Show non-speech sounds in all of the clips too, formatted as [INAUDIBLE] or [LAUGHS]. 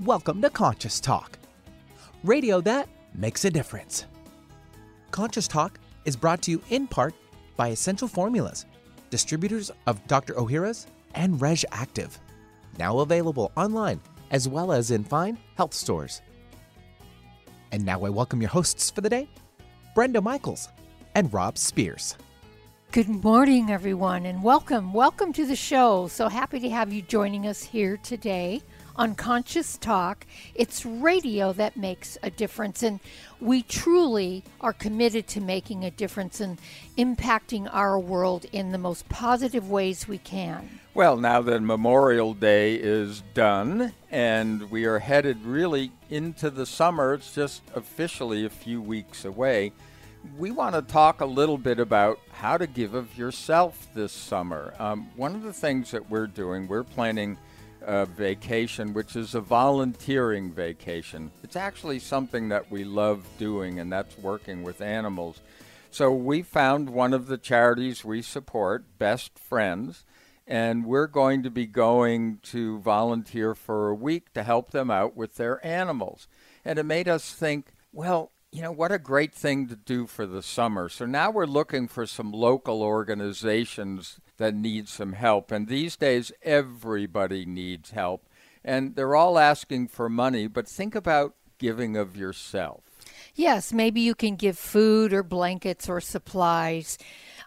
Welcome to Conscious Talk, radio that makes a difference. Conscious Talk is brought to you in part by Essential Formulas, distributors of Dr. Ohhira's and Reg'Activ, now available online as well as in fine health stores. And now I welcome your hosts for the day, Brenda Michaels and Rob Spears. Good morning, everyone, and welcome. Welcome to the show. So happy to have you joining us here today on Conscious Talk. It's radio that makes a difference, and we truly are committed to making a difference and impacting our world in the most positive ways we can. Well, now that Memorial Day is done and we are headed really into the summer, it's just officially a few weeks away we want to talk a little bit about how to give of yourself this summer. Um, one of the things that we're doing, we're planning a vacation, which is a volunteering vacation. It's actually something that we love doing, and that's working with animals. So we found one of the charities we support, Best Friends, and we're going to be going to volunteer for a week to help them out with their animals. And it made us think, well, you know, what a great thing to do for the summer. So now we're looking for some local organizations that need some help. And these days, everybody needs help. And they're all asking for money, but think about giving of yourself. Yes, maybe you can give food or blankets or supplies.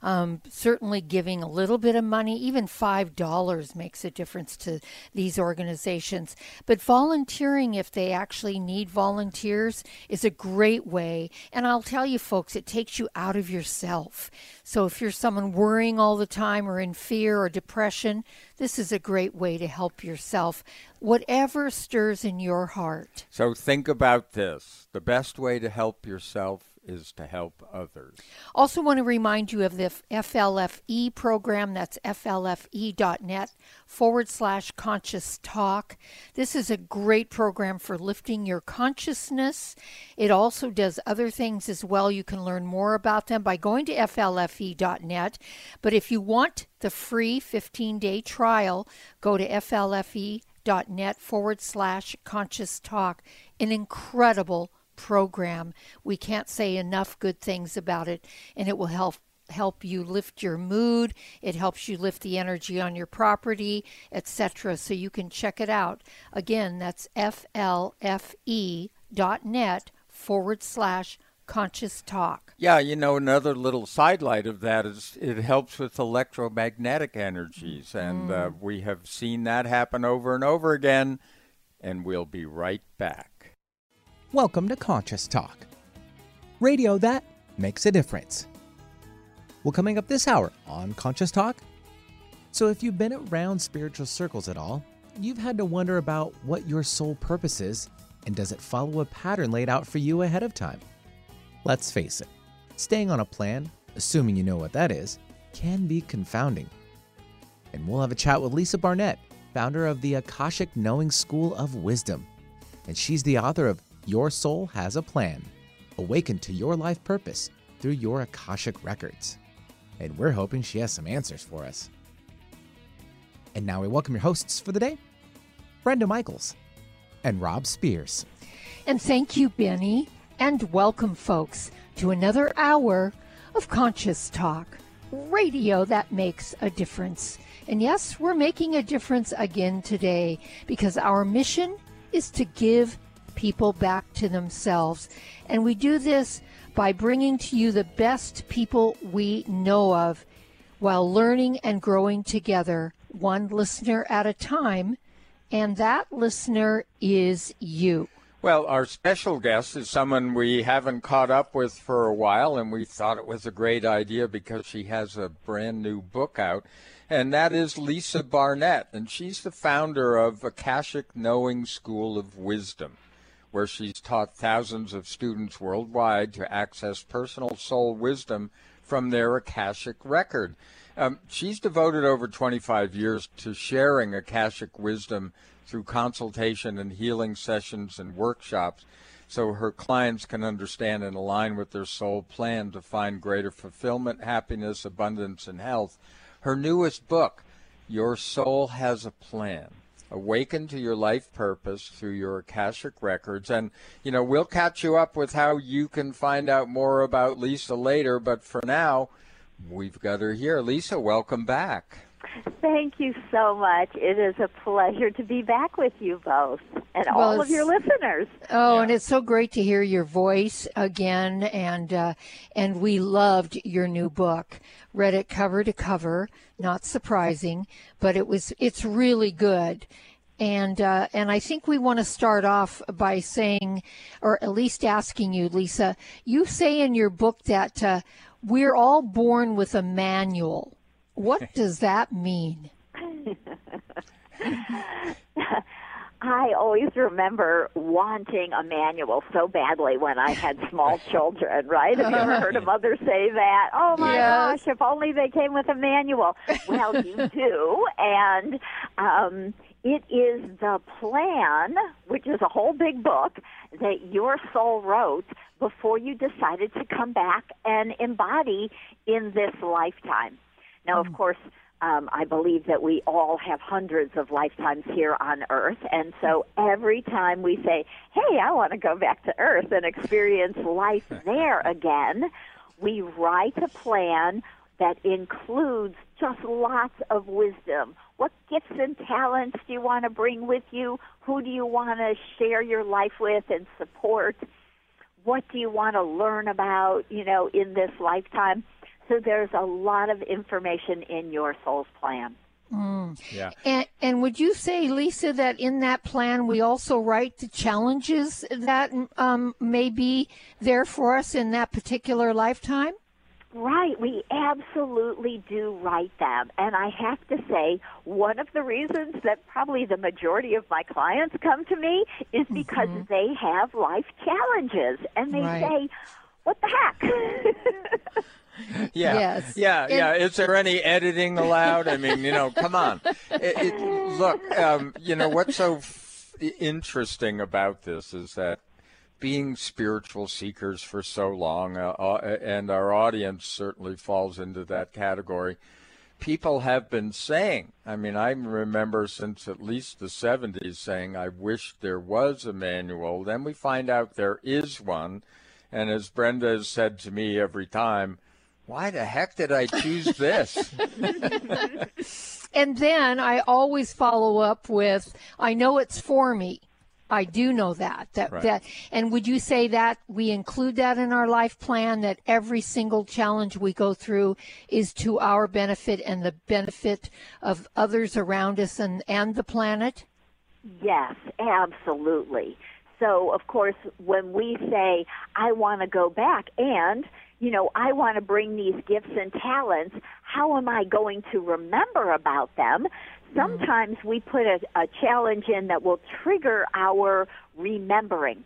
Um, certainly, giving a little bit of money, even $5 makes a difference to these organizations. But volunteering, if they actually need volunteers, is a great way. And I'll tell you, folks, it takes you out of yourself. So if you're someone worrying all the time or in fear or depression, this is a great way to help yourself, whatever stirs in your heart. So think about this the best way to help yourself is to help others. Also, want to remind you of the FLFE program. That's flfe.net forward slash conscious talk. This is a great program for lifting your consciousness. It also does other things as well. You can learn more about them by going to flfe.net. But if you want the free 15 day trial, go to flfe.net forward slash conscious talk. An incredible program. We can't say enough good things about it, and it will help help you lift your mood. It helps you lift the energy on your property etc so you can check it out. Again that's flfe.net forward slash conscious talk. Yeah you know another little sidelight of that is it helps with electromagnetic energies and uh, mm. uh, we have seen that happen over and over again and we'll be right back Welcome to Conscious Talk, radio that makes a difference. Well, coming up this hour on Conscious Talk. So, if you've been around spiritual circles at all, you've had to wonder about what your soul purpose is and does it follow a pattern laid out for you ahead of time? Let's face it, staying on a plan, assuming you know what that is, can be confounding. And we'll have a chat with Lisa Barnett, founder of the Akashic Knowing School of Wisdom. And she's the author of your soul has a plan. Awaken to your life purpose through your Akashic records. And we're hoping she has some answers for us. And now we welcome your hosts for the day Brenda Michaels and Rob Spears. And thank you, Benny. And welcome, folks, to another hour of Conscious Talk, radio that makes a difference. And yes, we're making a difference again today because our mission is to give people back to themselves. And we do this by bringing to you the best people we know of while learning and growing together, one listener at a time. And that listener is you. Well, our special guest is someone we haven't caught up with for a while, and we thought it was a great idea because she has a brand new book out, and that is Lisa Barnett, and she's the founder of Akashic Knowing School of Wisdom where she's taught thousands of students worldwide to access personal soul wisdom from their Akashic record. Um, she's devoted over 25 years to sharing Akashic wisdom through consultation and healing sessions and workshops so her clients can understand and align with their soul plan to find greater fulfillment, happiness, abundance, and health. Her newest book, Your Soul Has a Plan, Awaken to your life purpose through your Akashic records. And, you know, we'll catch you up with how you can find out more about Lisa later. But for now, we've got her here. Lisa, welcome back. Thank you so much. It is a pleasure to be back with you both and well, all of your listeners. Oh, yeah. and it's so great to hear your voice again. And uh, and we loved your new book. Read it cover to cover. Not surprising, but it was it's really good. And uh, and I think we want to start off by saying, or at least asking you, Lisa. You say in your book that uh, we're all born with a manual what [LAUGHS] does that mean? [LAUGHS] [LAUGHS] I always remember wanting a manual so badly when I had small [LAUGHS] children, right? Have you ever heard a [LAUGHS] mother say that? Oh my yes. gosh, if only they came with a manual. Well, you [LAUGHS] do. And um, it is the plan, which is a whole big book, that your soul wrote before you decided to come back and embody in this lifetime. Now, of mm. course, um, I believe that we all have hundreds of lifetimes here on Earth. And so every time we say, hey, I want to go back to Earth and experience life [LAUGHS] there again, we write a plan that includes just lots of wisdom. What gifts and talents do you want to bring with you? Who do you want to share your life with and support? What do you want to learn about, you know, in this lifetime? So there's a lot of information in your soul's plan. Mm. Yeah. And, and would you say, Lisa, that in that plan we also write the challenges that um, may be there for us in that particular lifetime? Right, we absolutely do write them. And I have to say, one of the reasons that probably the majority of my clients come to me is because mm-hmm. they have life challenges and they right. say, what the heck? [LAUGHS] yeah, yes. yeah, and, yeah. Is there any editing allowed? I mean, you know, come on. It, it, look, um, you know, what's so f- interesting about this is that being spiritual seekers for so long, uh, uh, and our audience certainly falls into that category. People have been saying, I mean, I remember since at least the 70s saying, I wish there was a manual. Then we find out there is one. And as Brenda has said to me every time, why the heck did I choose this? [LAUGHS] and then I always follow up with, I know it's for me. I do know that. That right. that and would you say that we include that in our life plan that every single challenge we go through is to our benefit and the benefit of others around us and, and the planet? Yes, absolutely. So, of course, when we say, I want to go back, and you know, I want to bring these gifts and talents. How am I going to remember about them? Sometimes we put a, a challenge in that will trigger our remembering.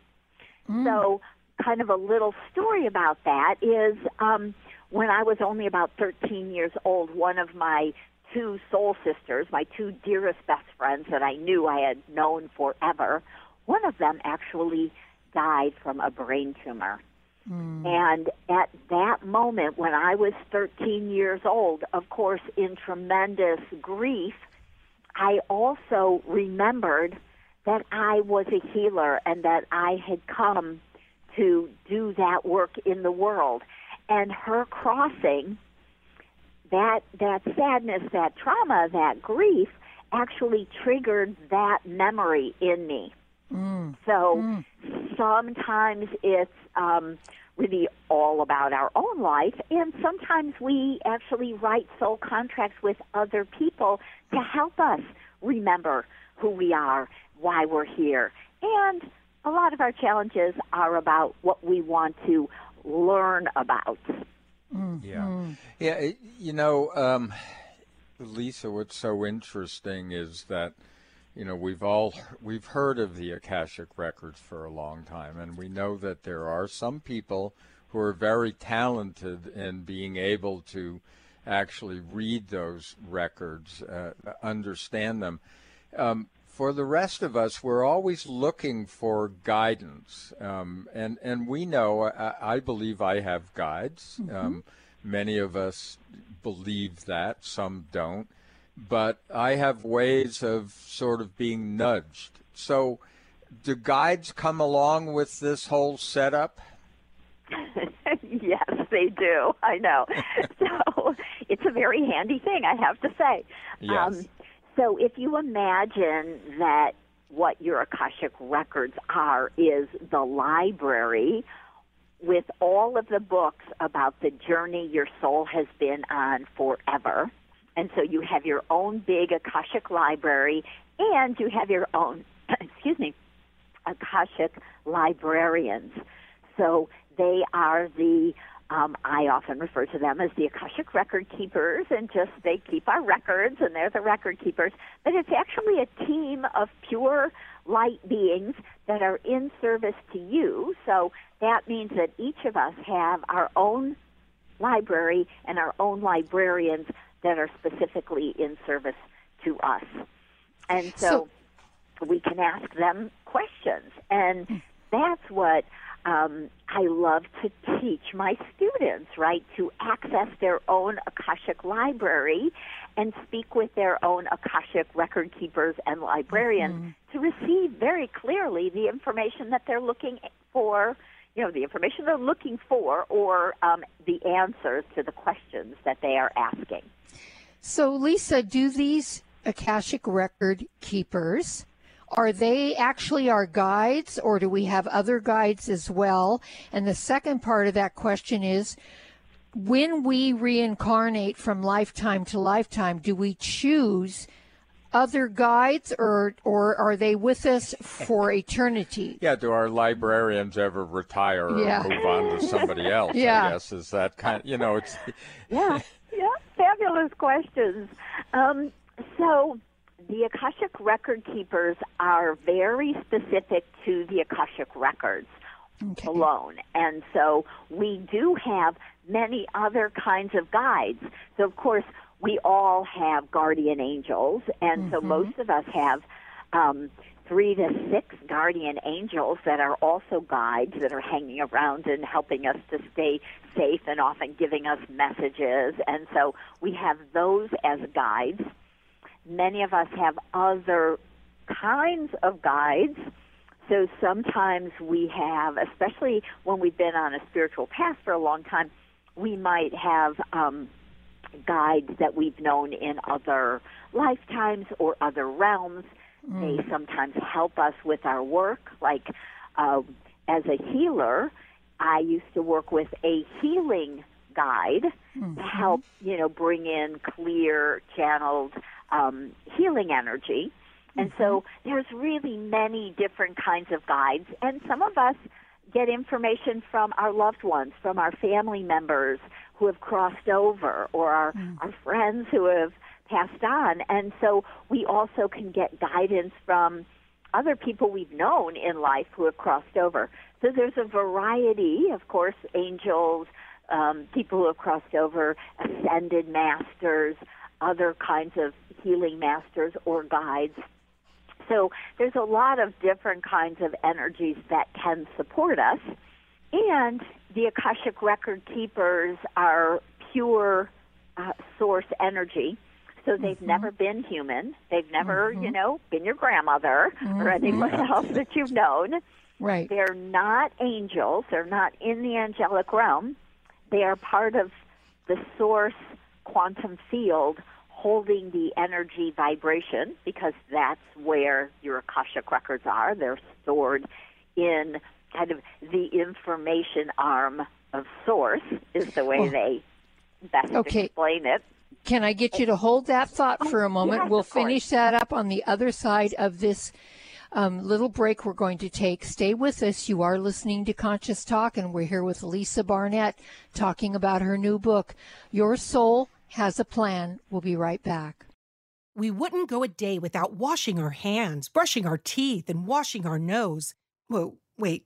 Mm. So, kind of a little story about that is um, when I was only about 13 years old, one of my two soul sisters, my two dearest best friends that I knew I had known forever, one of them actually died from a brain tumor. Mm. And at that moment, when I was 13 years old, of course, in tremendous grief, I also remembered that I was a healer and that I had come to do that work in the world. And her crossing, that that sadness, that trauma, that grief actually triggered that memory in me. Mm. So mm. sometimes it's um, really all about our own life, and sometimes we actually write soul contracts with other people to help us remember who we are, why we're here. And a lot of our challenges are about what we want to learn about. Mm. Yeah. Yeah, you know, um, Lisa, what's so interesting is that you know we've all we've heard of the akashic records for a long time and we know that there are some people who are very talented in being able to actually read those records uh, understand them. Um, for the rest of us we're always looking for guidance um, and and we know I, I, believe I have guides. Mm-hmm. um, many of us believe that some don't but I have ways of sort of being nudged. So, do guides come along with this whole setup? [LAUGHS] yes, they do. I know. [LAUGHS] so it's a very handy thing, I have to say. Yes. Um, so if you imagine that what your Akashic records are is the library with all of the books about the journey your soul has been on forever. And so you have your own big Akashic library and you have your own, [CLEARS THROAT] excuse me, Akashic librarians. So they are the um, I often refer to them as the Akashic record keepers, and just they keep our records, and they're the record keepers. But it's actually a team of pure light beings that are in service to you. So that means that each of us have our own library and our own librarians that are specifically in service to us. And so, so we can ask them questions. And that's what um, I love to teach my students, right, to access their own Akashic library and speak with their own Akashic record keepers and librarians mm-hmm. to receive very clearly the information that they're looking for, you know, the information they're looking for or um, the answers to the questions that they are asking. So, Lisa, do these Akashic record keepers are they actually our guides or do we have other guides as well? And the second part of that question is when we reincarnate from lifetime to lifetime, do we choose other guides or or are they with us for eternity? [LAUGHS] Yeah, do our librarians ever retire or yeah. move on to somebody [LAUGHS] else? yeah. I guess is that kind of, you know, it's [LAUGHS] Yeah. Yeah, fabulous questions. Um, so the Akashic record keepers are very specific to the Akashic records okay. alone. And so we do have many other kinds of guides. So, of course, we all have guardian angels, and mm-hmm. so most of us have um, three to six guardian angels that are also guides that are hanging around and helping us to stay safe and often giving us messages. And so we have those as guides. Many of us have other kinds of guides. So sometimes we have, especially when we've been on a spiritual path for a long time, we might have um, guides that we've known in other lifetimes or other realms. Mm. They sometimes help us with our work. Like uh, as a healer, I used to work with a healing guide mm-hmm. to help, you know, bring in clear, channeled um, healing energy. And mm-hmm. so there's really many different kinds of guides, and some of us get information from our loved ones, from our family members who have crossed over, or our, mm. our friends who have passed on. And so we also can get guidance from other people we've known in life who have crossed over. So there's a variety, of course, angels, um, people who have crossed over, ascended masters, other kinds of healing masters or guides. So there's a lot of different kinds of energies that can support us. And the Akashic record keepers are pure uh, source energy. So they've mm-hmm. never been human. They've never, mm-hmm. you know, been your grandmother mm-hmm. or anyone else that you've known. Right. They're not angels. They're not in the angelic realm. They are part of the source quantum field holding the energy vibration because that's where your Akashic records are. They're stored in kind of the information arm of source is the way well, they best okay. explain it. Can I get you to hold that thought for a moment? Yes, we'll finish that up on the other side of this um, little break we're going to take. Stay with us. You are listening to Conscious Talk, and we're here with Lisa Barnett talking about her new book, Your Soul has a plan. We'll be right back. We wouldn't go a day without washing our hands, brushing our teeth, and washing our nose. Whoa, wait,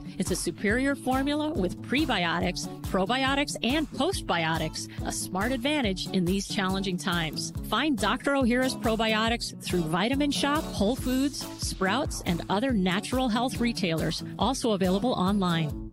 It's a superior formula with prebiotics, probiotics, and postbiotics, a smart advantage in these challenging times. Find Dr. Ohhira's probiotics through Vitamin Shoppe, Whole Foods, Sprouts, and other natural health retailers, also available online.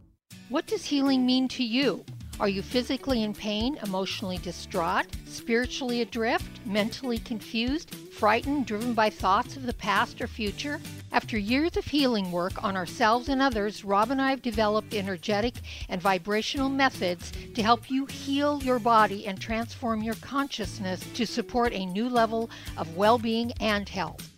What does healing mean to you? Are you physically in pain, emotionally distraught, spiritually adrift, mentally confused, frightened, driven by thoughts of the past or future? After years of healing work on ourselves and others, Rob and I have developed energetic and vibrational methods to help you heal your body and transform your consciousness to support a new level of well being and health.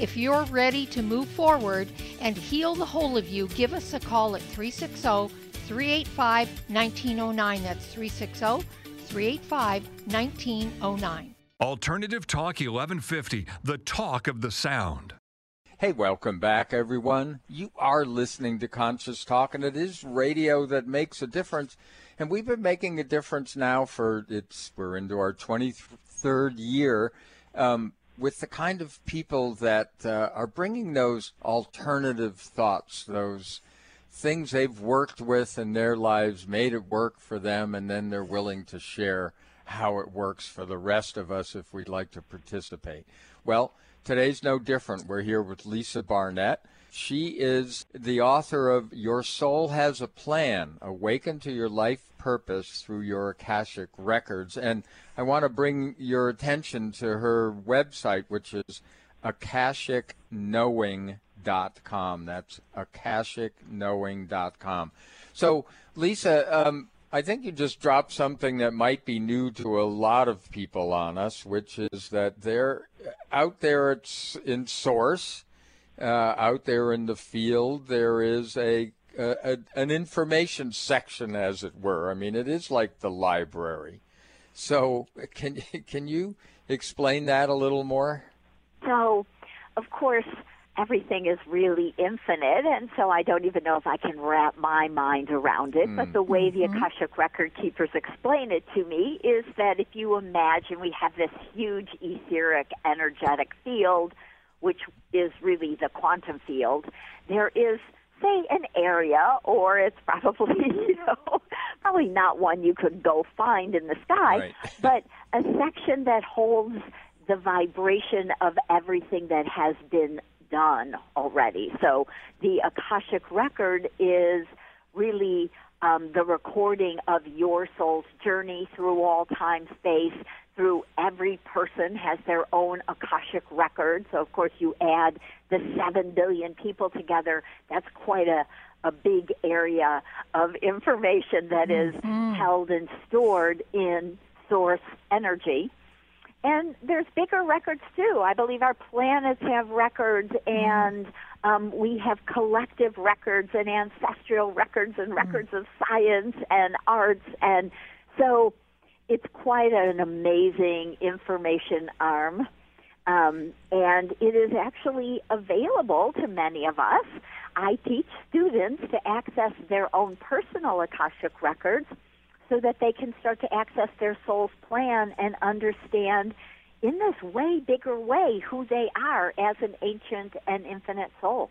If you're ready to move forward and heal the whole of you, give us a call at 360 385 1909. That's 360 385 1909. Alternative Talk 1150, the talk of the sound. Hey, welcome back, everyone. You are listening to Conscious Talk, and it is radio that makes a difference. And we've been making a difference now for it's we're into our 23rd year. Um, with the kind of people that uh, are bringing those alternative thoughts, those things they've worked with in their lives, made it work for them, and then they're willing to share how it works for the rest of us if we'd like to participate. Well, today's no different. We're here with Lisa Barnett. She is the author of Your Soul Has a Plan Awaken to Your Life Purpose Through Your Akashic Records. And I want to bring your attention to her website, which is akashicknowing.com. That's akashicknowing.com. So, Lisa, um, I think you just dropped something that might be new to a lot of people on us, which is that they're out there it's in source uh, out there in the field, there is a, a, an information section, as it were. I mean, it is like the library. So, can can you explain that a little more? So, of course, everything is really infinite, and so I don't even know if I can wrap my mind around it. But hmm. the way the mm-hmm. Akashic Record Keepers explain it to me is that if you imagine we have this huge etheric energetic field, which is really the quantum field, there is say an area or it's probably [LAUGHS] you know probably not one you could go find in the sky Right. [LAUGHS] but a section that holds the vibration of everything that has been done already so the akashic record is really um, the recording of your soul's journey through all time space through every person has their own akashic record. So of course you add the 7 billion people together that's quite a a big area of information that is mm-hmm. held and stored in source energy. And there's bigger records too. I believe our planets have records, mm-hmm. and um, we have collective records and ancestral records and mm-hmm. records of science and arts, and so it's quite an amazing information arm. Um, and it is actually available to many of us. I teach students to access their own personal Akashic records so that they can start to access their soul's plan and understand in this way bigger way who they are as an ancient and infinite soul.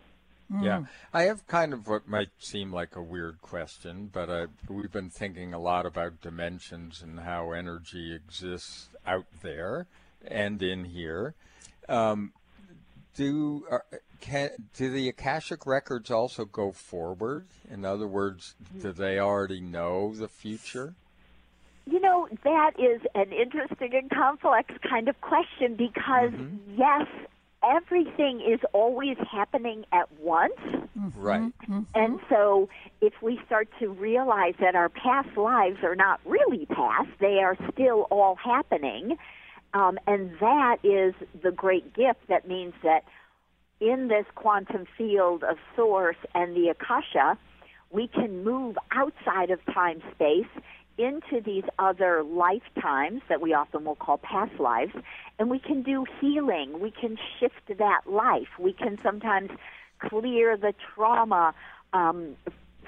Yeah, I have kind of what might seem like a weird question, but uh, we've been thinking a lot about dimensions and how energy exists out there and in here. Um, do uh, can do the akashic records also go forward? In other words, do they already know the future? You know, that is an interesting and complex kind of question because, yes, everything is always happening at once. Right. And so, if we start to realize that our past lives are not really past, they are still all happening, um, and that is the great gift that means that in this quantum field of source and the akasha, we can move outside of time space into these other lifetimes that we often will call past lives, and we can do healing. We can shift that life. We can sometimes clear the trauma um,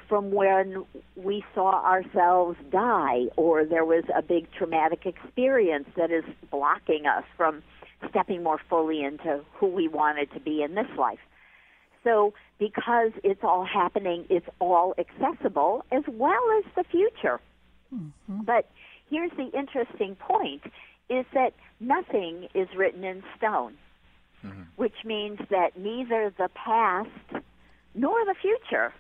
from when we saw ourselves die, or there was a big traumatic experience that is blocking us from stepping more fully into who we wanted to be in this life. So, because it's all happening, it's all accessible as well as the future. Mm-hmm. But here's the interesting point is that nothing is written in stone, mm-hmm. which means that neither the past nor the future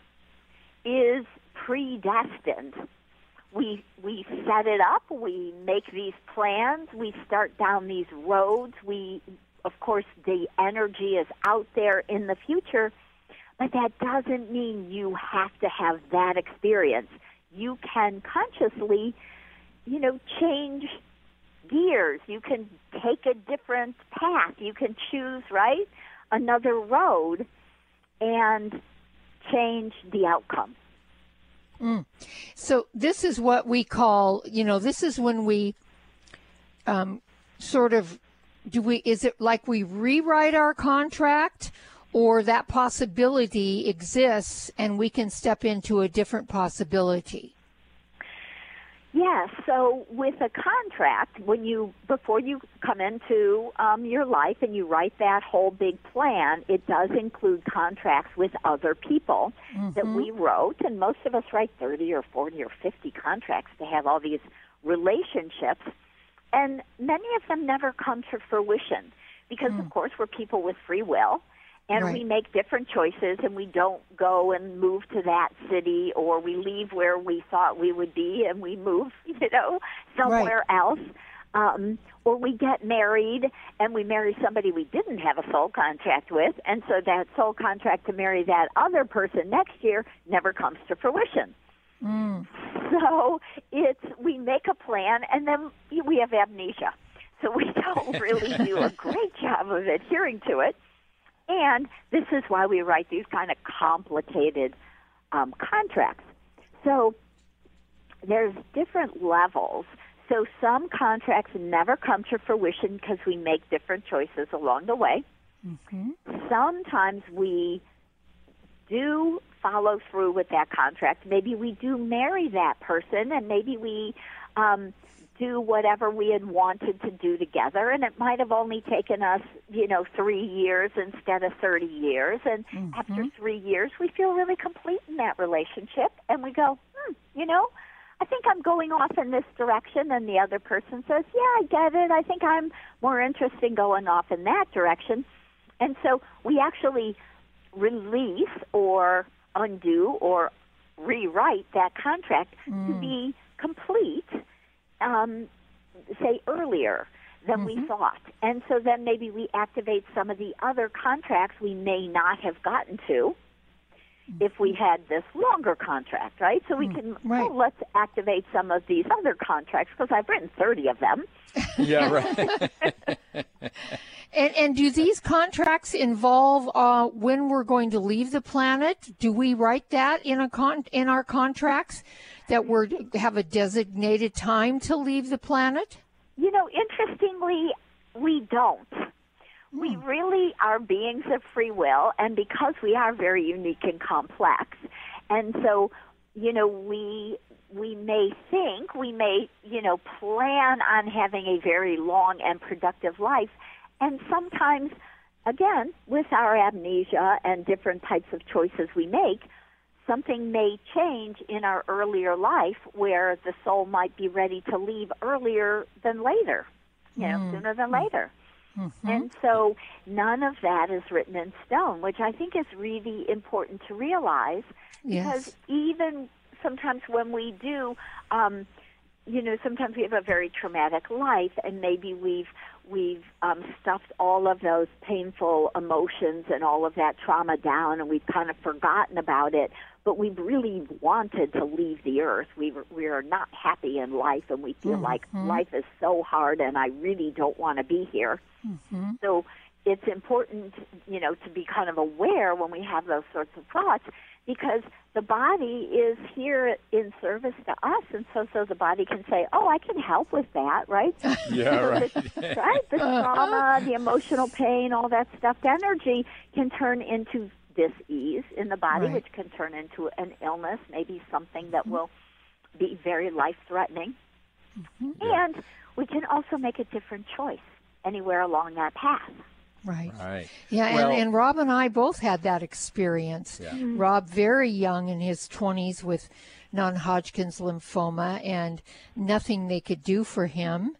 is predestined. We we set it up, we make these plans, we start down these roads, we of course the energy is out there in the future, but that doesn't mean you have to have that experience. You can consciously, you know, change gears. You can take a different path. You can choose, right, another road and change the outcome. So this is what we call, you know, this is when we um, sort of do we is it like we rewrite our contract or that possibility exists and we can step into a different possibility? Yes. So with a contract, when you before you come into um, your life and you write that whole big plan, it does include contracts with other people that we wrote, and most of us write thirty or forty or fifty contracts to have all these relationships, and many of them never come to fruition because, of course, we're people with free will. And Right. we make different choices, and we don't go and move to that city, or we leave where we thought we would be, and we move, [LAUGHS] you know, somewhere else. Um, or we get married, and we marry somebody we didn't have a soul contract with, and so that soul contract to marry that other person next year never comes to fruition. So it's we make a plan, and then we have amnesia. So we [LAUGHS] don't really do a great job of adhering to it. And this is why we write these kind of complicated um, contracts. So there's different levels. So some contracts never come to fruition because we make different choices along the way. sometimes we do follow through with that contract. Maybe we do marry that person, and maybe we um, do whatever we had wanted to do together. And it might have only taken us, you know, three years instead of 30 years. And Mm-hmm. after three years, we feel really complete in that relationship. And we go, hmm, you know, I think I'm going off in this direction. And the other person says, yeah, I get it. I think I'm more interested in going off in that direction. And so we actually release or undo or rewrite that contract to be complete, um, say earlier than we thought. And so then maybe we activate some of the other contracts we may not have gotten to if we had this longer contract, right? So we can, right. oh, let's activate some of these other contracts because I've written 30 of them. [LAUGHS] Yeah, right. And, and do these contracts involve uh, when we're going to leave the planet? Do we write that in a con- in our contracts that we're have a designated time to leave the planet? You know, interestingly, we don't. We hmm. really are beings of free will, and because we are very unique and complex, and so, you know, we we may think, we may, you know, plan on having a very long and productive life, and sometimes, again, with our amnesia and different types of choices we make, something may change in our earlier life where the soul might be ready to leave earlier than later, you know, hmm. sooner than hmm. later. Mm-hmm. And so none of that is written in stone, which I think is really important to realize because Yes. even sometimes when we do, um, you know, sometimes we have a very traumatic life, and maybe we've we've um, stuffed all of those painful emotions and all of that trauma down, and we've kind of forgotten about it. But we've really wanted to leave the earth. We were- we are not happy in life, and we feel like life is so hard, and I really don't want to be here. So it's important, you know, to be kind of aware when we have those sorts of thoughts because the body is here in service to us, and so so the body can say, "Oh, I can help with that," right? [LAUGHS] Yeah, right. right? The uh-huh. trauma, the emotional pain, all that stuffed energy can turn into dis-ease in the body, Right. which can turn into an illness, maybe something that mm-hmm. will be very life-threatening. Mm-hmm. And we can also make a different choice anywhere along that path. Right. Right. Yeah, Well- and, and Rob and I both had that experience. Yeah. Rob, very young in his 20s with non Hodgkin's lymphoma, and nothing they could do for him.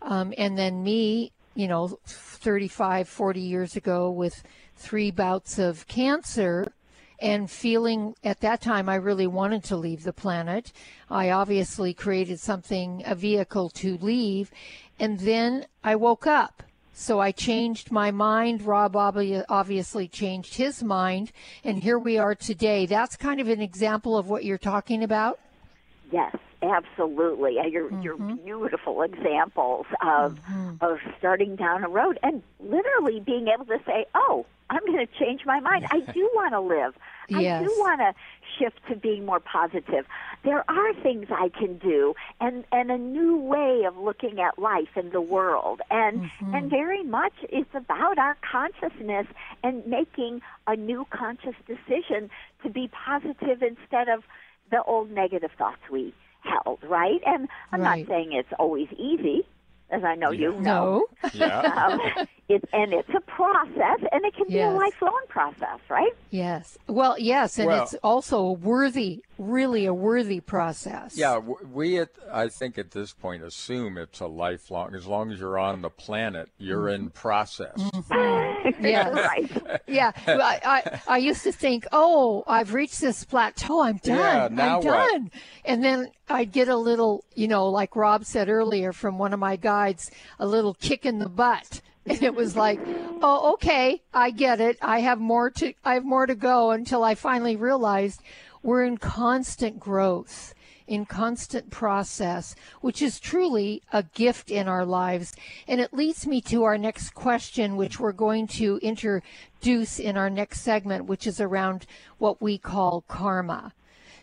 Um, and then me, you know, 35, 40 years ago with three bouts of cancer and feeling at that time I really wanted to leave the planet. I obviously created something, a vehicle to leave, and then I woke up. So I changed my mind. Rob obviously changed his mind, and here we are today. That's kind of an example of what you're talking about. Yes, absolutely. Uh, You're, you're beautiful examples of of starting down a road and literally being able to say, "Oh, I'm going to change my mind. I [LAUGHS] do want to live. I Yes. do want to shift to being more positive. There are things I can do, and and a new way of looking at life and the world, and mm-hmm. and very much it's about our consciousness and making a new conscious decision to be positive instead of the old negative thoughts we held, right? And I'm Right. not saying it's always easy, as I know you know. No. [LAUGHS] Yeah. Um, it, and it's a process, and it can be a lifelong process, right? Yes. Well, yes, and Well- it's also a worthy, really a worthy process. Yeah, we at I think at this point assume it's a lifelong. As long as you're on the planet, you're in mm-hmm. process. Mm-hmm. Yes. [LAUGHS] right. Yeah. I, I, I used to think, oh, I've reached this plateau. I'm done. Yeah, now I'm what? done. And then I'd get a little, you know, like Rob said earlier from one of my guides, a little kick in the butt. [LAUGHS] And it was like, oh, okay, I get it. I have more to, I have more to go until I finally realized we're in constant growth in constant process, which is truly a gift in our lives. And it leads me to our next question, which we're going to introduce in our next segment, which is around what we call karma.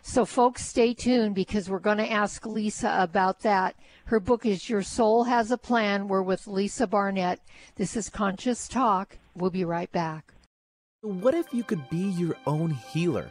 So, folks, stay tuned because we're going to ask Lisa about that. Her book is Your Soul Has a Plan. We're with Lisa Barnett. This is Conscious Talk. We'll be right back. What if you could be your own healer?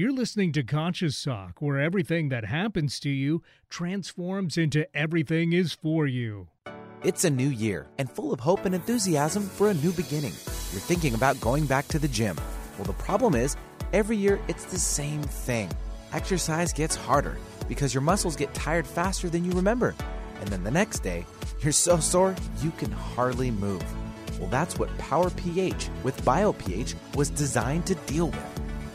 You're listening to Conscious Talk, where everything that happens to you transforms into everything is for you. It's a new year and full of hope and enthusiasm for a new beginning. You're thinking about going back to the gym. Well, the problem is, every year it's the same thing. Exercise gets harder because your muscles get tired faster than you remember. And then the next day, you're so sore you can hardly move. Well, that's what Power pH with BioPH was designed to deal with.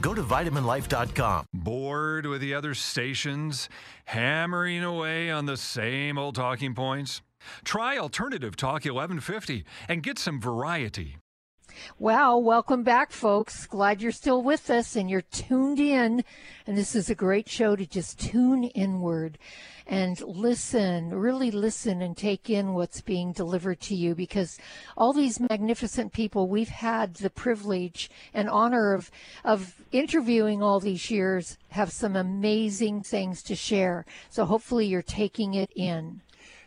Go to vitaminlife.com. Bored with the other stations, hammering away on the same old talking points? Try Alternative Talk 1150 and get some variety. Well, welcome back, folks. Glad you're still with us and you're tuned in. And this is a great show to just tune inward and listen, really listen and take in what's being delivered to you because all these magnificent people we've had the privilege and honor of, of interviewing all these years have some amazing things to share. So hopefully you're taking it in.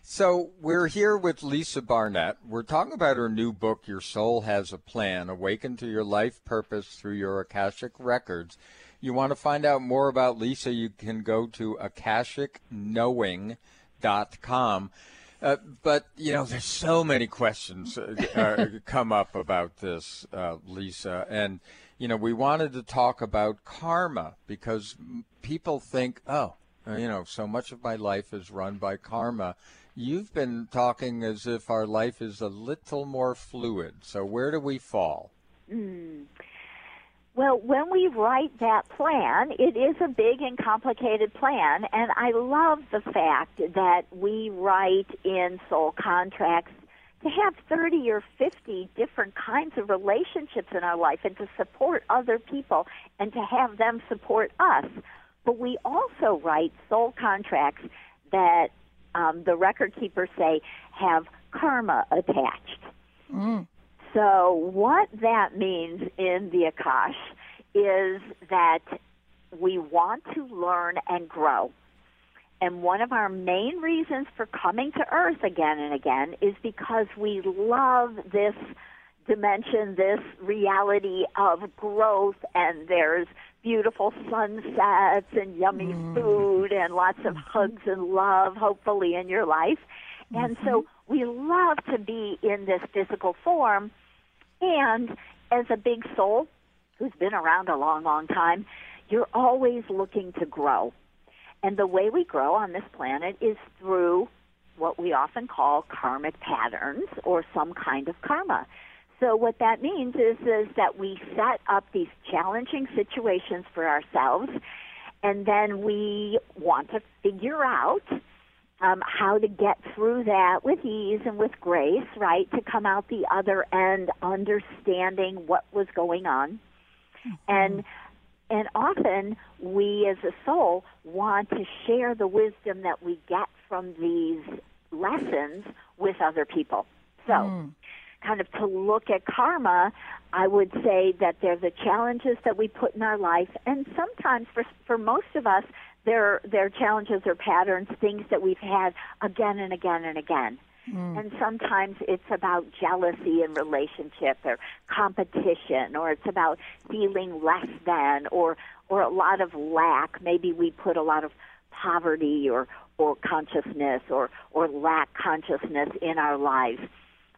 So we're here with Lisa Barnett. We're talking about her new book, Your Soul Has a Plan, Awaken to Your Life Purpose Through Your Akashic Records you want to find out more about Lisa, you can go to akashicknowing.com. Uh, but you know, there's so many questions uh, uh, [LAUGHS] come up about this, uh, Lisa, and you know, we wanted to talk about karma because people think, oh, you know, so much of my life is run by karma. You've been talking as if our life is a little more fluid. So where do we fall? Mm. Well, when we write that plan, it is a big and complicated plan, and I love the fact that we write in soul contracts to have 30 or 50 different kinds of relationships in our life and to support other people and to have them support us. But we also write soul contracts that um, the record keepers say have karma attached. Mm. So, what that means in the Akash is that we want to learn and grow. And one of our main reasons for coming to Earth again and again is because we love this dimension, this reality of growth, and there's beautiful sunsets and yummy mm. food and lots of hugs and love, hopefully, in your life. And mm-hmm. so we love to be in this physical form. And as a big soul who's been around a long, long time, you're always looking to grow. And the way we grow on this planet is through what we often call karmic patterns or some kind of karma. So what that means is, is that we set up these challenging situations for ourselves and then we want to figure out um, how to get through that with ease and with grace, right? To come out the other end understanding what was going on. Mm-hmm. And and often we as a soul want to share the wisdom that we get from these lessons with other people. So, mm. Kind of to look at karma, I would say that they're the challenges that we put in our life, and sometimes for for most of us, their their challenges or patterns, things that we've had again and again and again. Mm. And sometimes it's about jealousy in relationship or competition or it's about feeling less than or or a lot of lack. Maybe we put a lot of poverty or or consciousness or or lack consciousness in our lives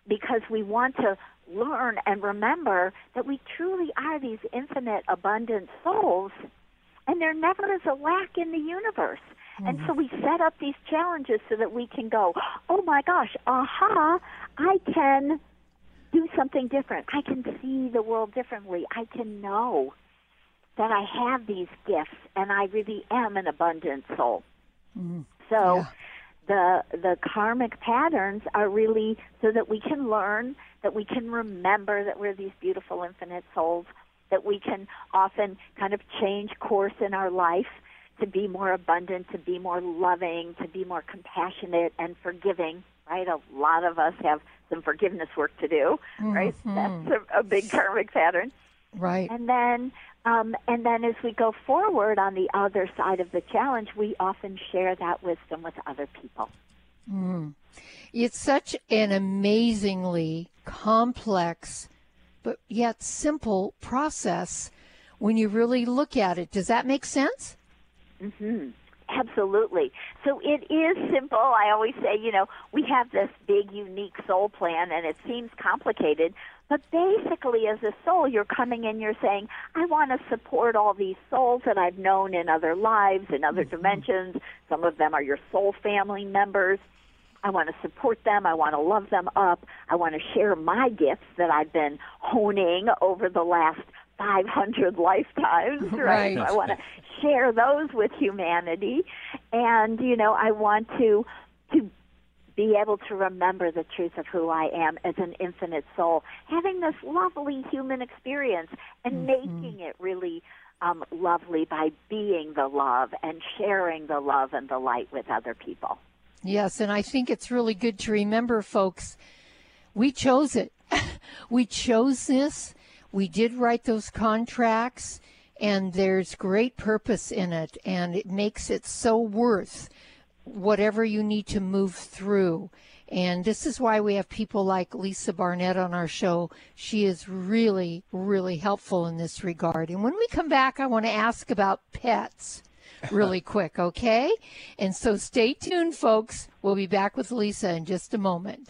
because we want to learn and remember that we truly are these infinite abundant souls and there never is a lack in the universe. Mm-hmm. And so we set up these challenges so that we can go, oh my gosh, aha, I can do something different. I can see the world differently. I can know that I have these gifts and I really am an abundant soul. Mm-hmm. So yeah. The the karmic patterns are really so that we can learn, that we can remember that we're these beautiful infinite souls that we can often kind of change course in our life to be more abundant, to be more loving, to be more compassionate and forgiving, right? A lot of us have some forgiveness work to do, mm-hmm. right? That's a, a, big karmic pattern. Right. And then um, and then as we go forward on the other side of the challenge, we often share that wisdom with other people. Mm. It's such an amazingly complex but yet simple process when you really look at it. Does that make sense? Mm-hmm. Absolutely. So it is simple. I always say, you know, we have this big, unique soul plan, and it seems complicated. But basically, as a soul, you're coming in, you're saying, I want to support all these souls that I've known in other lives, in other mm-hmm. dimensions. Some of them are your soul family members. I want to support them. I want to love them up. I want to share my gifts that I've been honing over the last 500 lifetimes, [LAUGHS] right? right. I want to share those with humanity. And, you know, I want to to be able to remember the truth of who I am as an infinite soul, having this lovely human experience and mm-hmm. making it really um, lovely by being the love and sharing the love and the light with other people. Yes, and I think it's really good to remember, folks, we chose it. [LAUGHS] we chose this. We did write those contracts, and there's great purpose in it, and it makes it so worth whatever you need to move through. And this is why we have people like Lisa Barnett on our show. She is really, really helpful in this regard. And when we come back, I want to ask about pets [LAUGHS] really quick, okay? And so stay tuned, folks. We'll be back with Lisa in just a moment.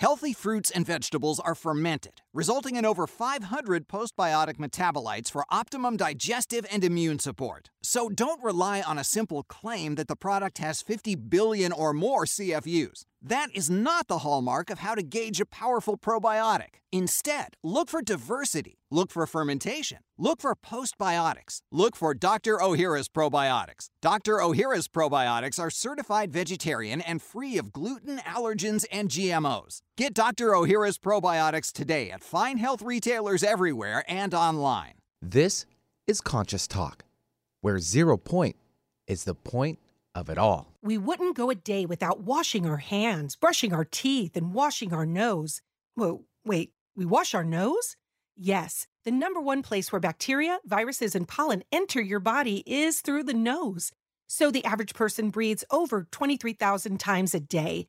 Healthy fruits and vegetables are fermented, resulting in over 500 postbiotic metabolites for optimum digestive and immune support. So don't rely on a simple claim that the product has 50 billion or more CFUs. That is not the hallmark of how to gauge a powerful probiotic. Instead, look for diversity, look for fermentation, look for postbiotics, look for Dr. Ohhira's probiotics. Dr. Ohhira's probiotics are certified vegetarian and free of gluten, allergens, and GMOs. Get Dr. Ohhira's probiotics today at fine health retailers everywhere and online. This is Conscious Talk, where zero point is the point of it all. We wouldn't go a day without washing our hands, brushing our teeth, and washing our nose. Whoa, wait, we wash our nose? Yes, the number one place where bacteria, viruses, and pollen enter your body is through the nose. So the average person breathes over 23,000 times a day.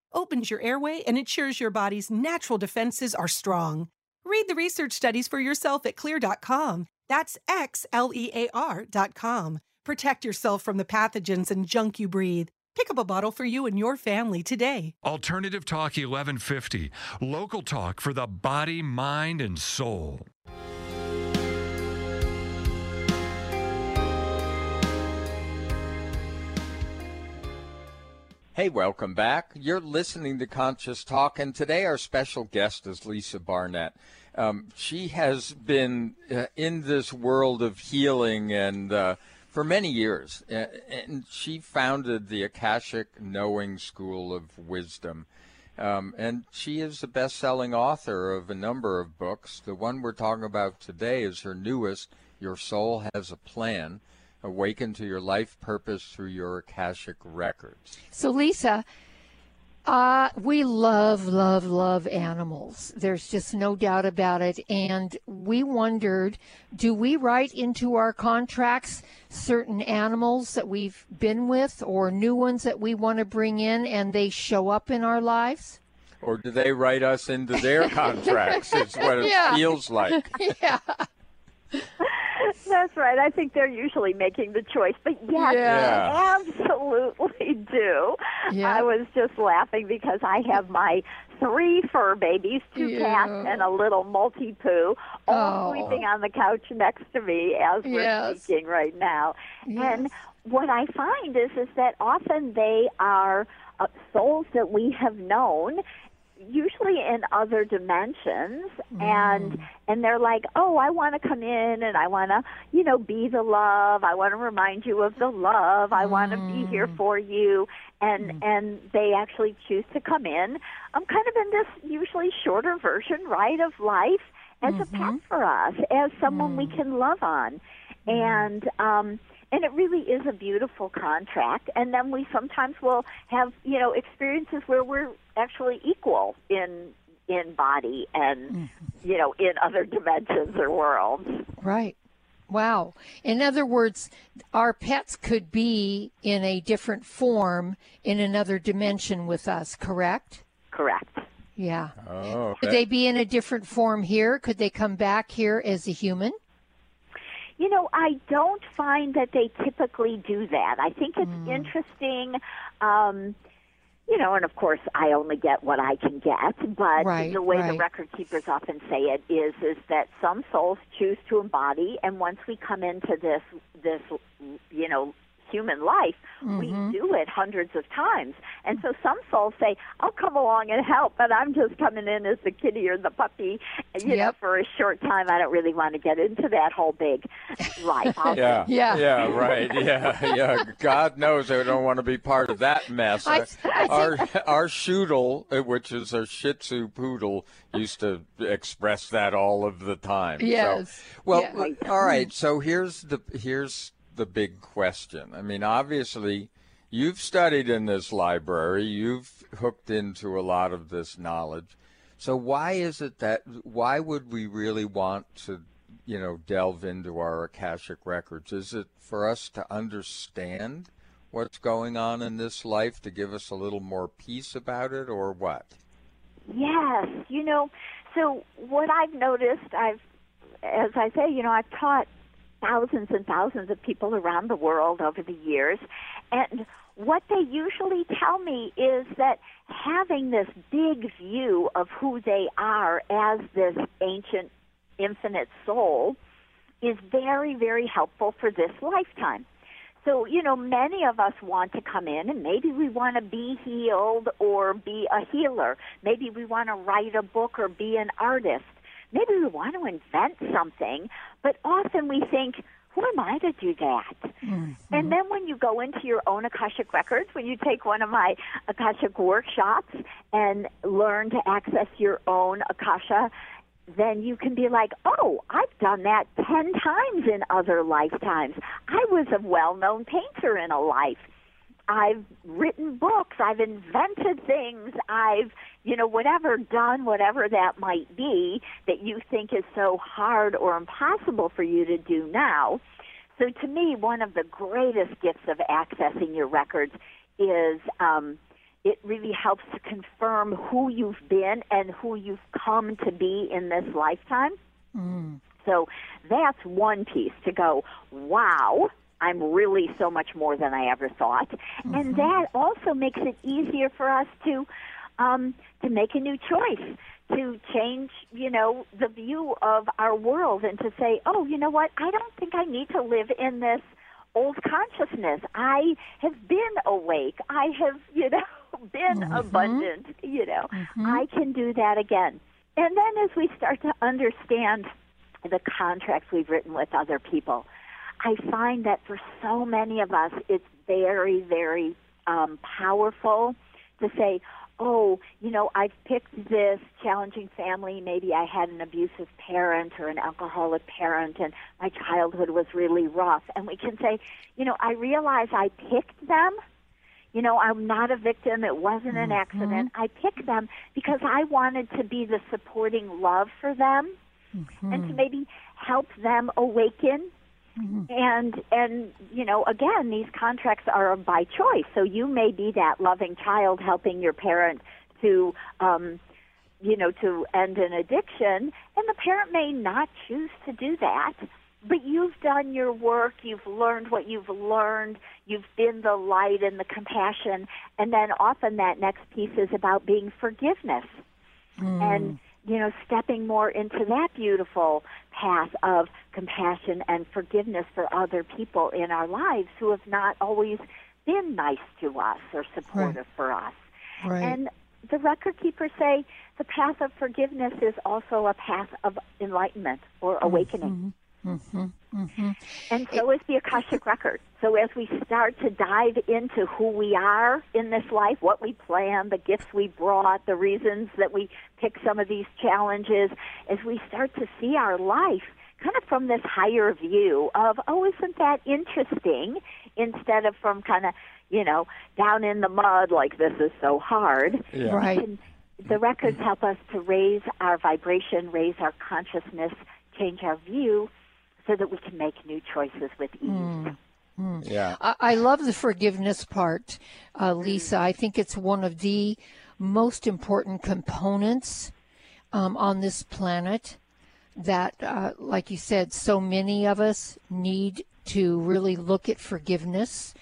opens your airway, and ensures your body's natural defenses are strong. Read the research studies for yourself at xlear.com. That's X L E A R.com. Protect yourself from the pathogens and junk you breathe. Pick up a bottle for you and your family today. Alternative Talk 1150, local talk for the body, mind, and soul. Hey, welcome back. You're listening to Conscious Talk, and today our special guest is Lisa Barnett. Um, she has been uh, in this world of healing and uh, for many years, and she founded the Akashic Knowing School of Wisdom. Um, and she is the best selling author of a number of books. The one we're talking about today is her newest, Your Soul Has a Plan Awaken to Your Life Purpose Through Your Akashic Records. So, Lisa, uh, we love, love, love animals. There's just no doubt about it. And we wondered do we write into our contracts certain animals that we've been with or new ones that we want to bring in and they show up in our lives? Or do they write us into their [LAUGHS] contracts? is what it Yeah. feels like. [LAUGHS] yeah. That's right. I think they're usually making the choice, but yes, Yeah. absolutely do. Yeah. I was just laughing because I have my three fur babies, two Ew. cats, and a little Maltipoo, all Oh. sleeping on the couch next to me as we're Yes. speaking right now. Yes. And what I find is is that often they are uh, souls that we have known usually in other dimensions mm. and and they're like oh i want to come in and i want to you know be the love. I want to remind you of the love. I want to be here mm. for you. And mm. and they actually choose to come in i'm kind of in this usually shorter version right of life as a mm-hmm. pet for us as someone we can love on. And um and it really is a beautiful contract and then we sometimes will have you know experiences where we're actually equal in in body and mm-hmm. you know in other dimensions or worlds Right. Wow. In other words, our pets could be in a different form in another dimension with us, correct? correct Yeah. Oh, Could they be in a different form here? Could they come back here as a human? You know, I don't find that they typically do that. I think it's interesting. Um, you know, and of course I only get what I can get, but Right, the way the record keepers often say it is is that some souls choose to embody and once we come into this this you know human life, we Mhm. do it hundreds of times. And so some souls say, I'll come along and help, but I'm just coming in as the kitty or the puppy, you know, for a short time. I don't really want to get into that whole big life. I'll Yeah, Yeah. yeah, right. [LAUGHS] Yeah, yeah. God knows I don't want to be part of that mess. I- I our our Shoodle, uh, which is a Shih Tzu poodle, used to express that all of the time. So- Yes. well, Yeah. all right. So here's the here's the big question. I mean, obviously, you've studied in this library. You've hooked into a lot of this knowledge. So why is it that why would we really want to, you know, delve into our akashic records? Is it for us to understand what's going on in this life to give us a little more peace about it, or what? Yes, you know, so what I've noticed, I've, as I say, you know, I've taught thousands and thousands of people around the world over the years, and what they usually tell me is that having this big view of who they are as this ancient, infinite soul is very, very helpful for this lifetime. So, you know, many of us want to come in and maybe we want to be healed or be a healer. Maybe we want to write a book or be an artist. Maybe we want to invent something, but often we think, who am I to do that? Mm-hmm. And then when you go into your own Akashic records, when you take one of my Akashic workshops and learn to access your own Akasha, then you can be like, oh, I've done that 10 times in other lifetimes. I was a well known painter in a life. I've written books. I've invented things. I've, you know, whatever done, whatever that might be that you think is so hard or impossible for you to do now. So to me, one of the greatest gifts of accessing your records is um, it really helps to confirm who you've been and who you've come to be in this lifetime. So that's one piece to go, wow, I'm really so much more than I ever thought. And mm-hmm. that also makes it easier for us to um, to make a new choice, to change, you know, the view of our world and to say, oh, you know what, I don't think I need to live in this old consciousness. I have been awake. I have, you know, [LAUGHS] been mm-hmm. abundant, you know. Mm-hmm. I can do that again. And then as we start to understand the contracts we've written with other people, I find that for so many of us, it's very, very um, powerful to say, oh, you know, I've picked this challenging family. Maybe I had an abusive parent or an alcoholic parent, and my childhood was really rough. And we can say, you know, I realize I picked them. You know, I'm not a victim. It wasn't an accident. I picked them because I wanted to be the supporting love for them and to maybe help them awaken and and you know again these contracts are by choice. So you may be that loving child helping your parent to um you know to end an addiction and the parent may not choose to do that. But you've done your work. You've learned what you've learned. You've been the light and the compassion. And then often that next piece is about being forgiveness. And you know stepping more into that beautiful path of compassion and forgiveness for other people in our lives who have not always been nice to us or supportive for us. Right. and the record keepers say the path of forgiveness is also a path of enlightenment or mm-hmm. awakening mm-hmm. Mm-hmm, mm-hmm. and so is the Akashic Record. So as we start to dive into who we are in this life, what we plan, the gifts we brought, the reasons that we pick some of these challenges, as we start to see our life kind of from this higher view of, oh, isn't that interesting? Instead of from kind of, you know, down in the mud like this is so hard. Yeah. Right. And the records help us to raise our vibration, raise our consciousness, change our view so that we can make new choices with ease. Yeah. I, I love the forgiveness part, uh, Lisa. I think it's one of the most important components um, on this planet that, uh, like you said, so many of us need to really look at forgiveness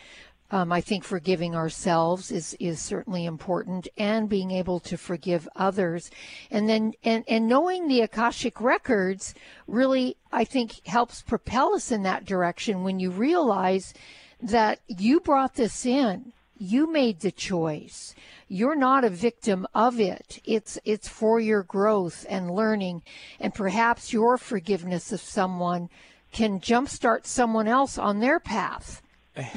Um, I think forgiving ourselves is, is certainly important and being able to forgive others. And then, and, and knowing the Akashic records really, I think helps propel us in that direction when you realize that you brought this in. You made the choice. You're not a victim of it. It's, it's for your growth and learning and perhaps your forgiveness of someone can jumpstart someone else on their path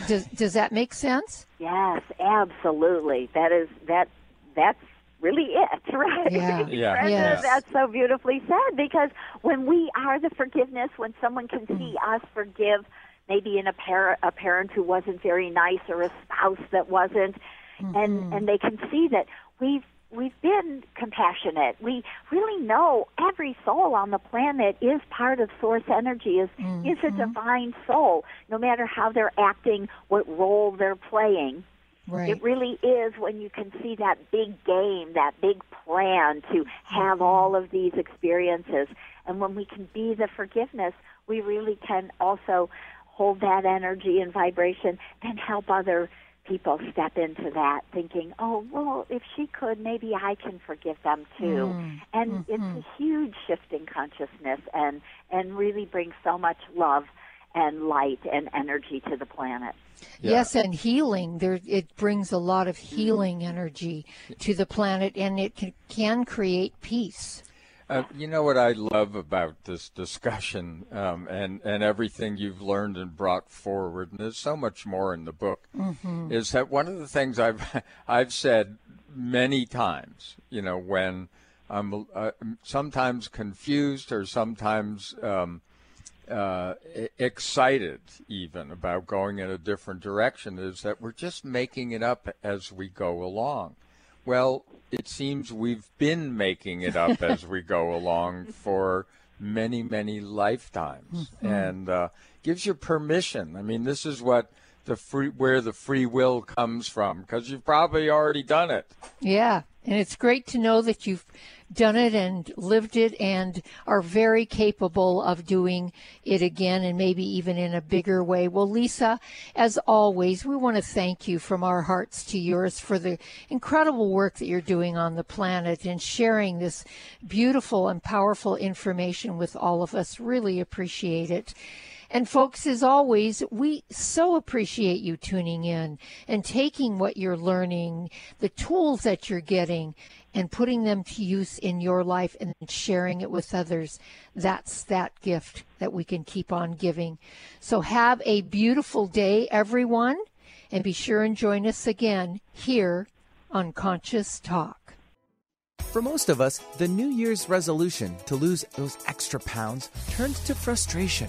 does does that make sense? Yes, absolutely. That is that that's really it, [LAUGHS] right? Yeah, yeah. Brenda, Yes. That's so beautifully said because when we are the forgiveness, when someone can see mm. us forgive maybe in a parent a parent who wasn't very nice or a spouse that wasn't and mm-hmm. and they can see that we've we've been compassionate. We really know every soul on the planet is part of source energy, is is a mm-hmm. divine soul, no matter how they're acting, what role they're playing. Right. It really is when you can see that big game, that big plan to have mm-hmm. all of these experiences. And when we can be the forgiveness, we really can also hold that energy and vibration and help other people step into that thinking, oh, well, if she could, maybe I can forgive them too. Mm, and mm, it's mm. a huge shift in consciousness and, and really brings so much love and light and energy to the planet. Yes, and healing. There, it brings a lot of mm-hmm. healing energy to the planet, and it can, can create peace. Uh, you know what I love about this discussion um, and and everything you've learned and brought forward, and there's so much more in the book, is that one of the things I've [LAUGHS] I've said many times, you know, when I'm uh, sometimes confused or sometimes um, uh, excited even about going in a different direction, is that we're just making it up as we go along. Well, it seems we've been making it up as we go [LAUGHS] along for many, many lifetimes, and uh, gives you permission. I mean, this is what the free where the free will comes from because you've probably already done it. Yeah, and it's great to know that you've done it and lived it and are very capable of doing it again and maybe even in a bigger way. Well, Lisa, as always, we want to thank you from our hearts to yours for the incredible work that you're doing on the planet and sharing this beautiful and powerful information with all of us. Really appreciate it. And folks, as always, we so appreciate you tuning in and taking what you're learning, the tools that you're getting, and putting them to use in your life and sharing it with others. That's that gift that we can keep on giving. So have a beautiful day, everyone, and be sure and join us again here on Conscious Talk. For most of us, the New Year's resolution to lose those extra pounds turns to frustration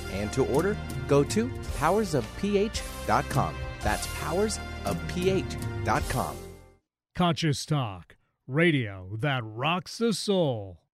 and to order, go to powersofph.com. That's powersofph.com. Conscious Talk, radio that rocks the soul.